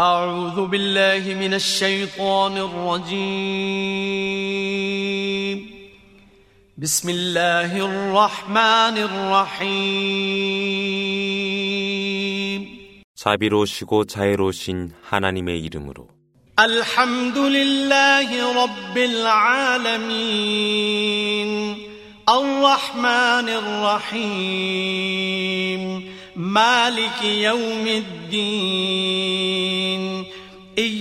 أعوذ بالله من الشيطان الرجيم بسم الله الرحمن الرحيم 자비로우시고 자애로우신 하나님의 이름으로 الحمد لله رب العالمين الرحمن الرحيم مالك يوم الدين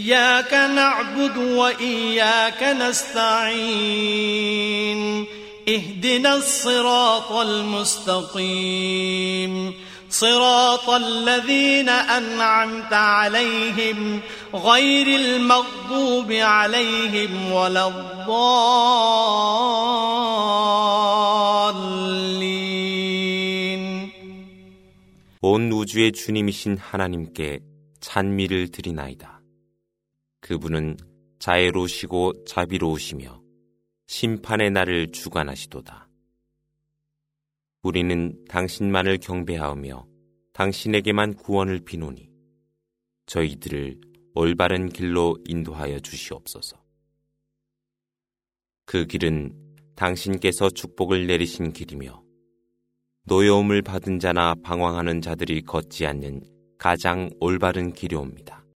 إياك نعبد وإياك نستعين اهدنا الصراط المستقيم صراط الذين أنعمت عليهم غير المغضوب عليهم ولا الضالين 온 우주의 주님이신 하나님께 찬미를 드리나이다. 그분은 자애로우시고 자비로우시며 심판의 날을 주관하시도다. 우리는 당신만을 경배하며 당신에게만 구원을 비노니 저희들을 올바른 길로 인도하여 주시옵소서. 그 길은 당신께서 축복을 내리신 길이며 노여움을 받은 자나 방황하는 자들이 걷지 않는 가장 올바른 길이옵니다.